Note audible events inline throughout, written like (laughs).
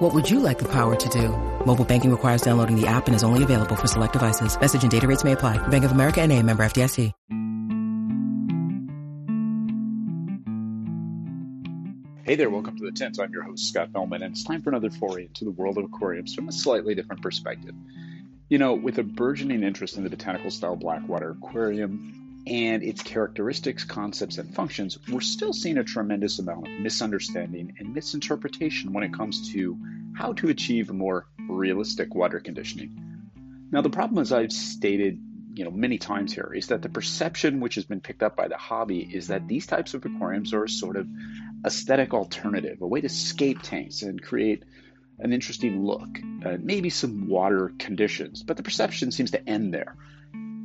What would you like the power to do? Mobile banking requires downloading the app and is only available for select devices. Message and data rates may apply. Bank of America and a member FDIC. Hey there, welcome to the Tint. I'm your host, Scott Fellman, and it's time for another foray into the world of aquariums from a slightly different perspective. You know, with a burgeoning interest in the botanical style Blackwater aquarium and its characteristics, concepts, and functions, we're still seeing a tremendous amount of misunderstanding and misinterpretation when it comes to how to achieve a more realistic water conditioning. Now, the problem, as I've stated you know many times here is that the perception which has been picked up by the hobby is that these types of aquariums are a sort of aesthetic alternative, a way to escape tanks and create an interesting look, uh, maybe some water conditions. But the perception seems to end there.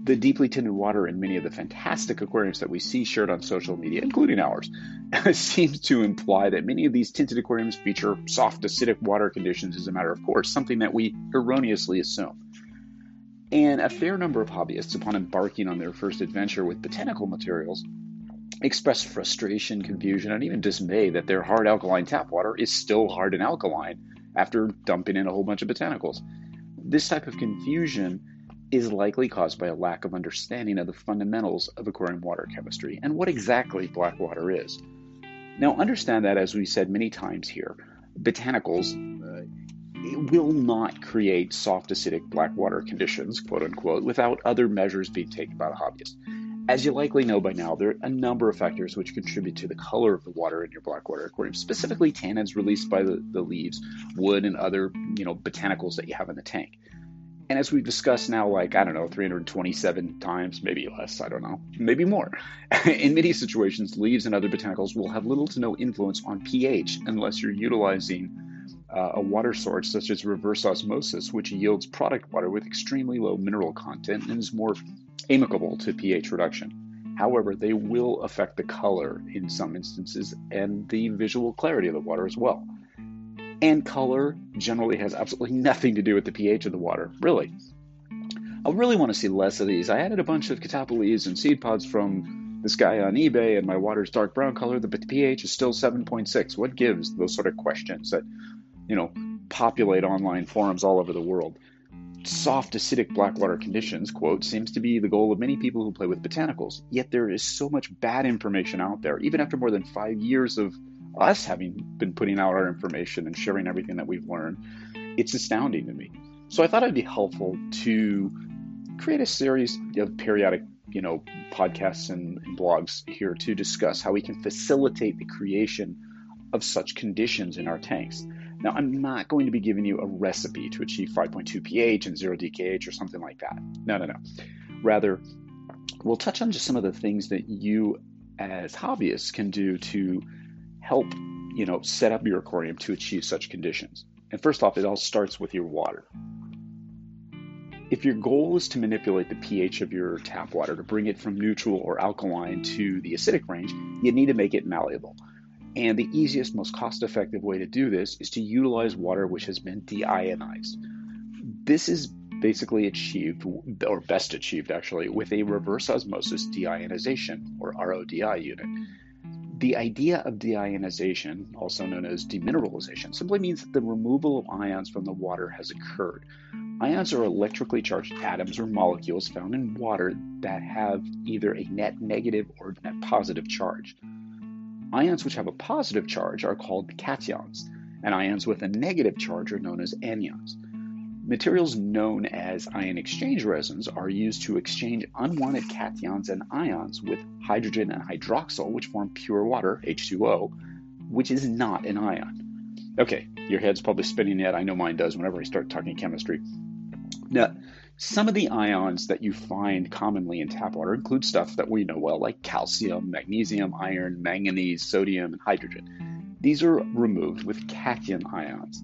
The deeply tinted water in many of the fantastic aquariums that we see shared on social media, including ours, (laughs) seems to imply that many of these tinted aquariums feature soft acidic water conditions as a matter of course, something that we erroneously assume. And a fair number of hobbyists, upon embarking on their first adventure with botanical materials, express frustration, confusion, and even dismay that their hard alkaline tap water is still hard and alkaline after dumping in a whole bunch of botanicals. This type of confusion is likely caused by a lack of understanding of the fundamentals of aquarium water chemistry and what exactly black water is. Now, understand that, as we said many times here, botanicals uh, will not create soft acidic black water conditions, quote unquote, without other measures being taken by the hobbyist. As you likely know by now, there are a number of factors which contribute to the color of the water in your blackwater aquarium, specifically tannins released by the, the leaves, wood, and other you know botanicals that you have in the tank. And as we've discussed now, like, I don't know, 327 times, maybe less, I don't know, maybe more. (laughs) in many situations, leaves and other botanicals will have little to no influence on pH unless you're utilizing uh, a water source such as reverse osmosis, which yields product water with extremely low mineral content and is more amicable to pH reduction. However, they will affect the color in some instances and the visual clarity of the water as well. And color generally has absolutely nothing to do with the pH of the water, really. I really want to see less of these. I added a bunch of leaves and seed pods from this guy on eBay, and my water's dark brown color, but the pH is still 7.6. What gives? Those sort of questions that, you know, populate online forums all over the world soft acidic blackwater conditions, quote, seems to be the goal of many people who play with botanicals. Yet there is so much bad information out there, even after more than five years of us having been putting out our information and sharing everything that we've learned. It's astounding to me. So I thought it'd be helpful to create a series of periodic, you know, podcasts and, blogs here to discuss how we can facilitate the creation of such conditions in our tanks. Now, I'm not going to be giving you a recipe to achieve 5.2 pH and 0 DKH or something like that. No, no, no. Rather, we'll touch on just some of the things that you as hobbyists can do to help, you know, set up your aquarium to achieve such conditions. And first off, it all starts with your water. If your goal is to manipulate the pH of your tap water to bring it from neutral or alkaline to the acidic range, you need to make it malleable. And the easiest, most cost effective way to do this is to utilize water which has been deionized. This is basically achieved, or best achieved actually, with a reverse osmosis deionization, or RODI unit. The idea of deionization, also known as demineralization, simply means that the removal of ions from the water has occurred. Ions are electrically charged atoms or molecules found in water that have either a net negative or net positive charge. Ions which have a positive charge are called cations, and ions with a negative charge are known as anions. Materials known as ion exchange resins are used to exchange unwanted cations and ions with hydrogen and hydroxyl, which form pure water, H2O, which is not an ion. Okay, your head's probably spinning yet. I know mine does whenever I start talking chemistry. Now, some of the ions that you find commonly in tap water include stuff that we know well, like calcium, magnesium, iron, manganese, sodium, and hydrogen. These are removed with cation ions.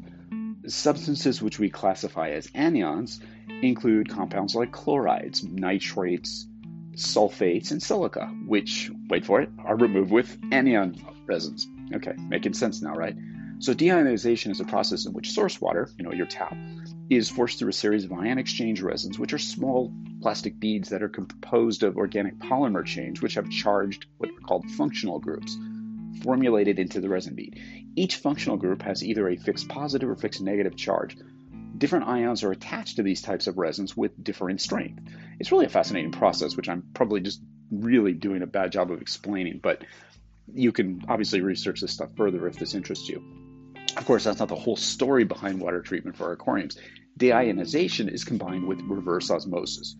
Substances which we classify as anions include compounds like chlorides, nitrates, sulfates, and silica, which, wait for it, are removed with anion resins. Okay, making sense now, right? So deionization is a process in which source water, you know, your tap, is forced through a series of ion exchange resins, which are small plastic beads that are composed of organic polymer chains, which have charged what are called functional groups, formulated into the resin bead. Each functional group has either a fixed positive or fixed negative charge. Different ions are attached to these types of resins with differing strength. It's really a fascinating process, which I'm probably just really doing a bad job of explaining, but you can obviously research this stuff further if this interests you. Of course, that's not the whole story behind water treatment for aquariums. Deionization is combined with reverse osmosis.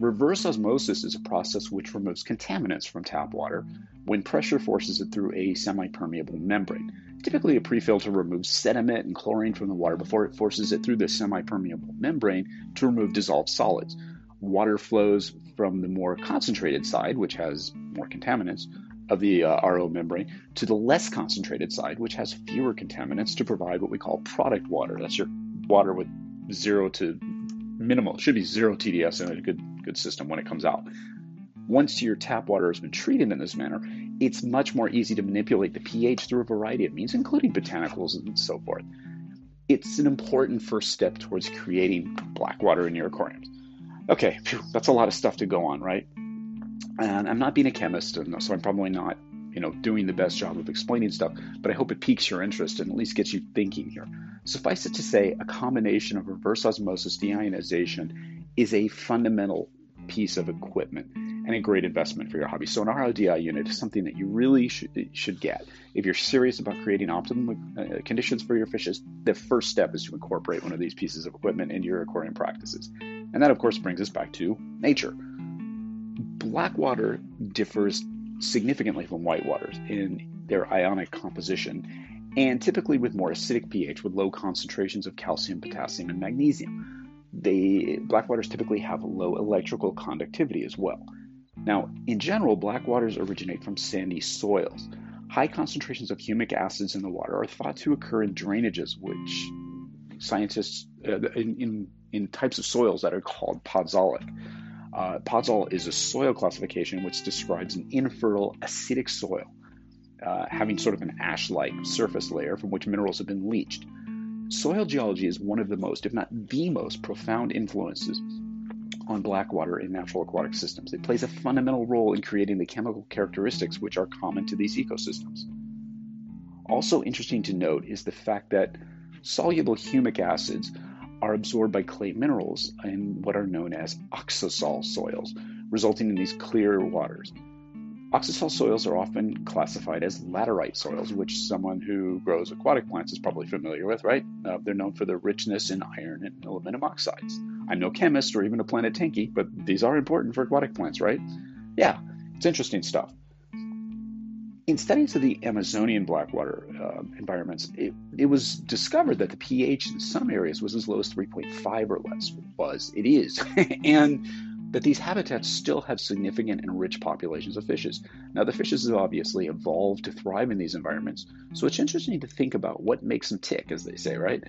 Reverse osmosis is a process which removes contaminants from tap water when pressure forces it through a semi permeable membrane. Typically, a pre filter removes sediment and chlorine from the water before it forces it through the semi permeable membrane to remove dissolved solids. Water flows from the more concentrated side, which has more contaminants, of the uh, RO membrane to the less concentrated side, which has fewer contaminants to provide what we call product water. That's your water with zero to minimal. It should be zero TDS in a good good system when it comes out. Once your tap water has been treated in this manner, it's much more easy to manipulate the pH through a variety of means, including botanicals and so forth. It's an important first step towards creating black water in your aquariums. Okay, phew, that's a lot of stuff to go on, right? And I'm not being a chemist, and so I'm probably not, you know, doing the best job of explaining stuff, but I hope it piques your interest and at least gets you thinking here. Suffice it to say, a combination of reverse osmosis deionization is a fundamental piece of equipment and a great investment for your hobby. So an RODI unit is something that you really should, should get. If you're serious about creating optimum uh, conditions for your fishes, the first step is to incorporate one of these pieces of equipment into your aquarium practices. And that, of course, brings us back to nature black water differs significantly from white waters in their ionic composition and typically with more acidic pH with low concentrations of calcium, potassium, and magnesium. They, black waters typically have low electrical conductivity as well. Now, in general, black waters originate from sandy soils. High concentrations of humic acids in the water are thought to occur in drainages, which scientists uh, in, in, in types of soils that are called podzolic. Uh, podzol is a soil classification which describes an infertile acidic soil, uh, having sort of an ash like surface layer from which minerals have been leached. Soil geology is one of the most, if not the most, profound influences on black water in natural aquatic systems. It plays a fundamental role in creating the chemical characteristics which are common to these ecosystems. Also interesting to note is the fact that soluble humic acids are absorbed by clay minerals in what are known as oxisol soils, resulting in these clear waters. Oxisol soils are often classified as laterite soils, which someone who grows aquatic plants is probably familiar with, right? Uh, they're known for their richness in iron and aluminum oxides. I'm no chemist or even a planet tanky, but these are important for aquatic plants, right? Yeah, it's interesting stuff in studies of the Amazonian blackwater uh, environments, it, it, was discovered that the pH in some areas was as low as 3.5 or less. Was it is, (laughs) and that these habitats still have significant and rich populations of fishes. Now, the fishes have obviously evolved to thrive in these environments, so it's interesting to think about what makes them tick, as they say, right?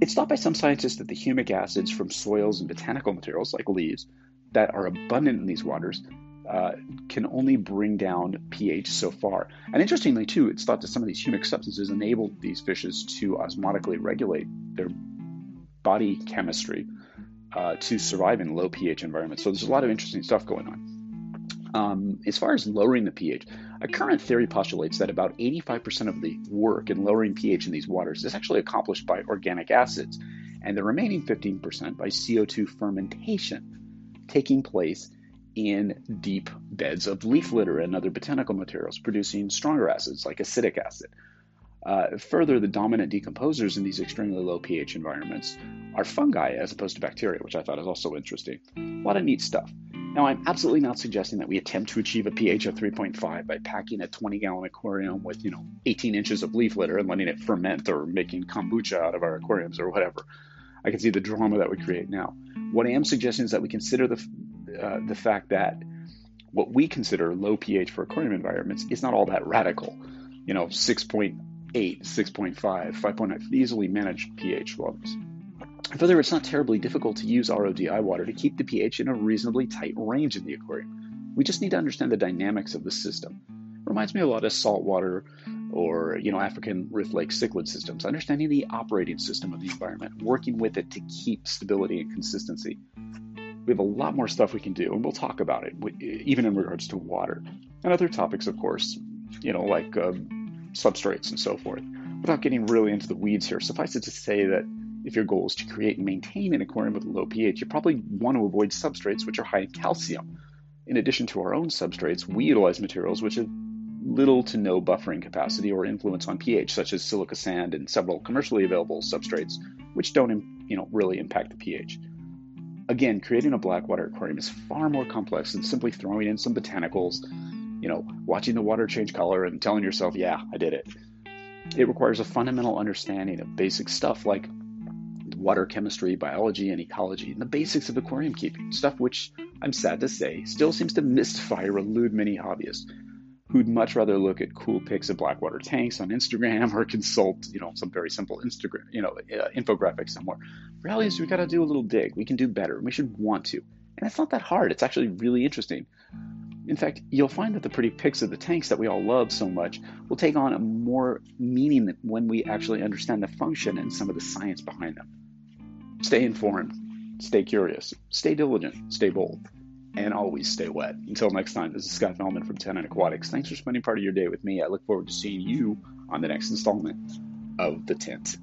It's thought by some scientists that the humic acids from soils and botanical materials like leaves that are abundant in these waters uh, can only bring down pH so far. And interestingly, too, it's thought that some of these humic substances enable these fishes to osmotically regulate their body chemistry uh, to survive in low pH environments. So there's a lot of interesting stuff going on. Um, as far as lowering the pH, a current theory postulates that about 85% of the work in lowering pH in these waters is actually accomplished by organic acids, and the remaining 15% by CO2 fermentation taking place in deep beds of leaf litter and other botanical materials, producing stronger acids like acetic acid. Uh, further, the dominant decomposers in these extremely low pH environments are fungi as opposed to bacteria, which I thought is also interesting. A lot of neat stuff. Now, I'm absolutely not suggesting that we attempt to achieve a pH of 3.5 by packing a 20 gallon aquarium with, you know, 18 inches of leaf litter and letting it ferment or making kombucha out of our aquariums or whatever. I can see the drama that we create now. What I am suggesting is that we consider the, uh, the fact that what we consider low pH for aquarium environments is not all that radical. You know, 6.8, 6.5, 5.9, easily managed pH levels. Further, it's not terribly difficult to use RODI water to keep the pH in a reasonably tight range in the aquarium. We just need to understand the dynamics of the system. Reminds me a lot of saltwater or you know African Rift Lake cichlid systems, understanding the operating system of the environment, working with it to keep stability and consistency. We have a lot more stuff we can do, and we'll talk about it, even in regards to water and other topics, of course, you know, like um, substrates and so forth. Without getting really into the weeds here, suffice it to say that if your goal is to create and maintain an aquarium with a low pH, you probably want to avoid substrates which are high in calcium. In addition to our own substrates, we utilize materials which have little to no buffering capacity or influence on pH, such as silica sand and several commercially available substrates, which don't you know, really impact the pH. Again, creating a blackwater aquarium is far more complex than simply throwing in some botanicals, you know, watching the water change color and telling yourself, yeah, I did it. It requires a fundamental understanding of basic stuff like water chemistry, biology, and ecology, and the basics of aquarium keeping, stuff which, I'm sad to say, still seems to mystify or elude many hobbyists who'd much rather look at cool pics of blackwater tanks on Instagram (laughs) or consult, you know, some very simple Instagram, you know, uh, infographics somewhere. Reality is we got to do a little dig. We can do better, we should want to. And it's not that hard. It's actually really interesting. In fact, you'll find that the pretty pics of the tanks that we all love so much will take on a more meaning when we actually understand the function and some of the science behind them. Stay informed, stay curious, stay diligent, stay bold and always stay wet. Until next time, this is Scott Fellman from Tannin Aquatics. Thanks for spending part of your day with me. I look forward to seeing you on the next installment of The Tint.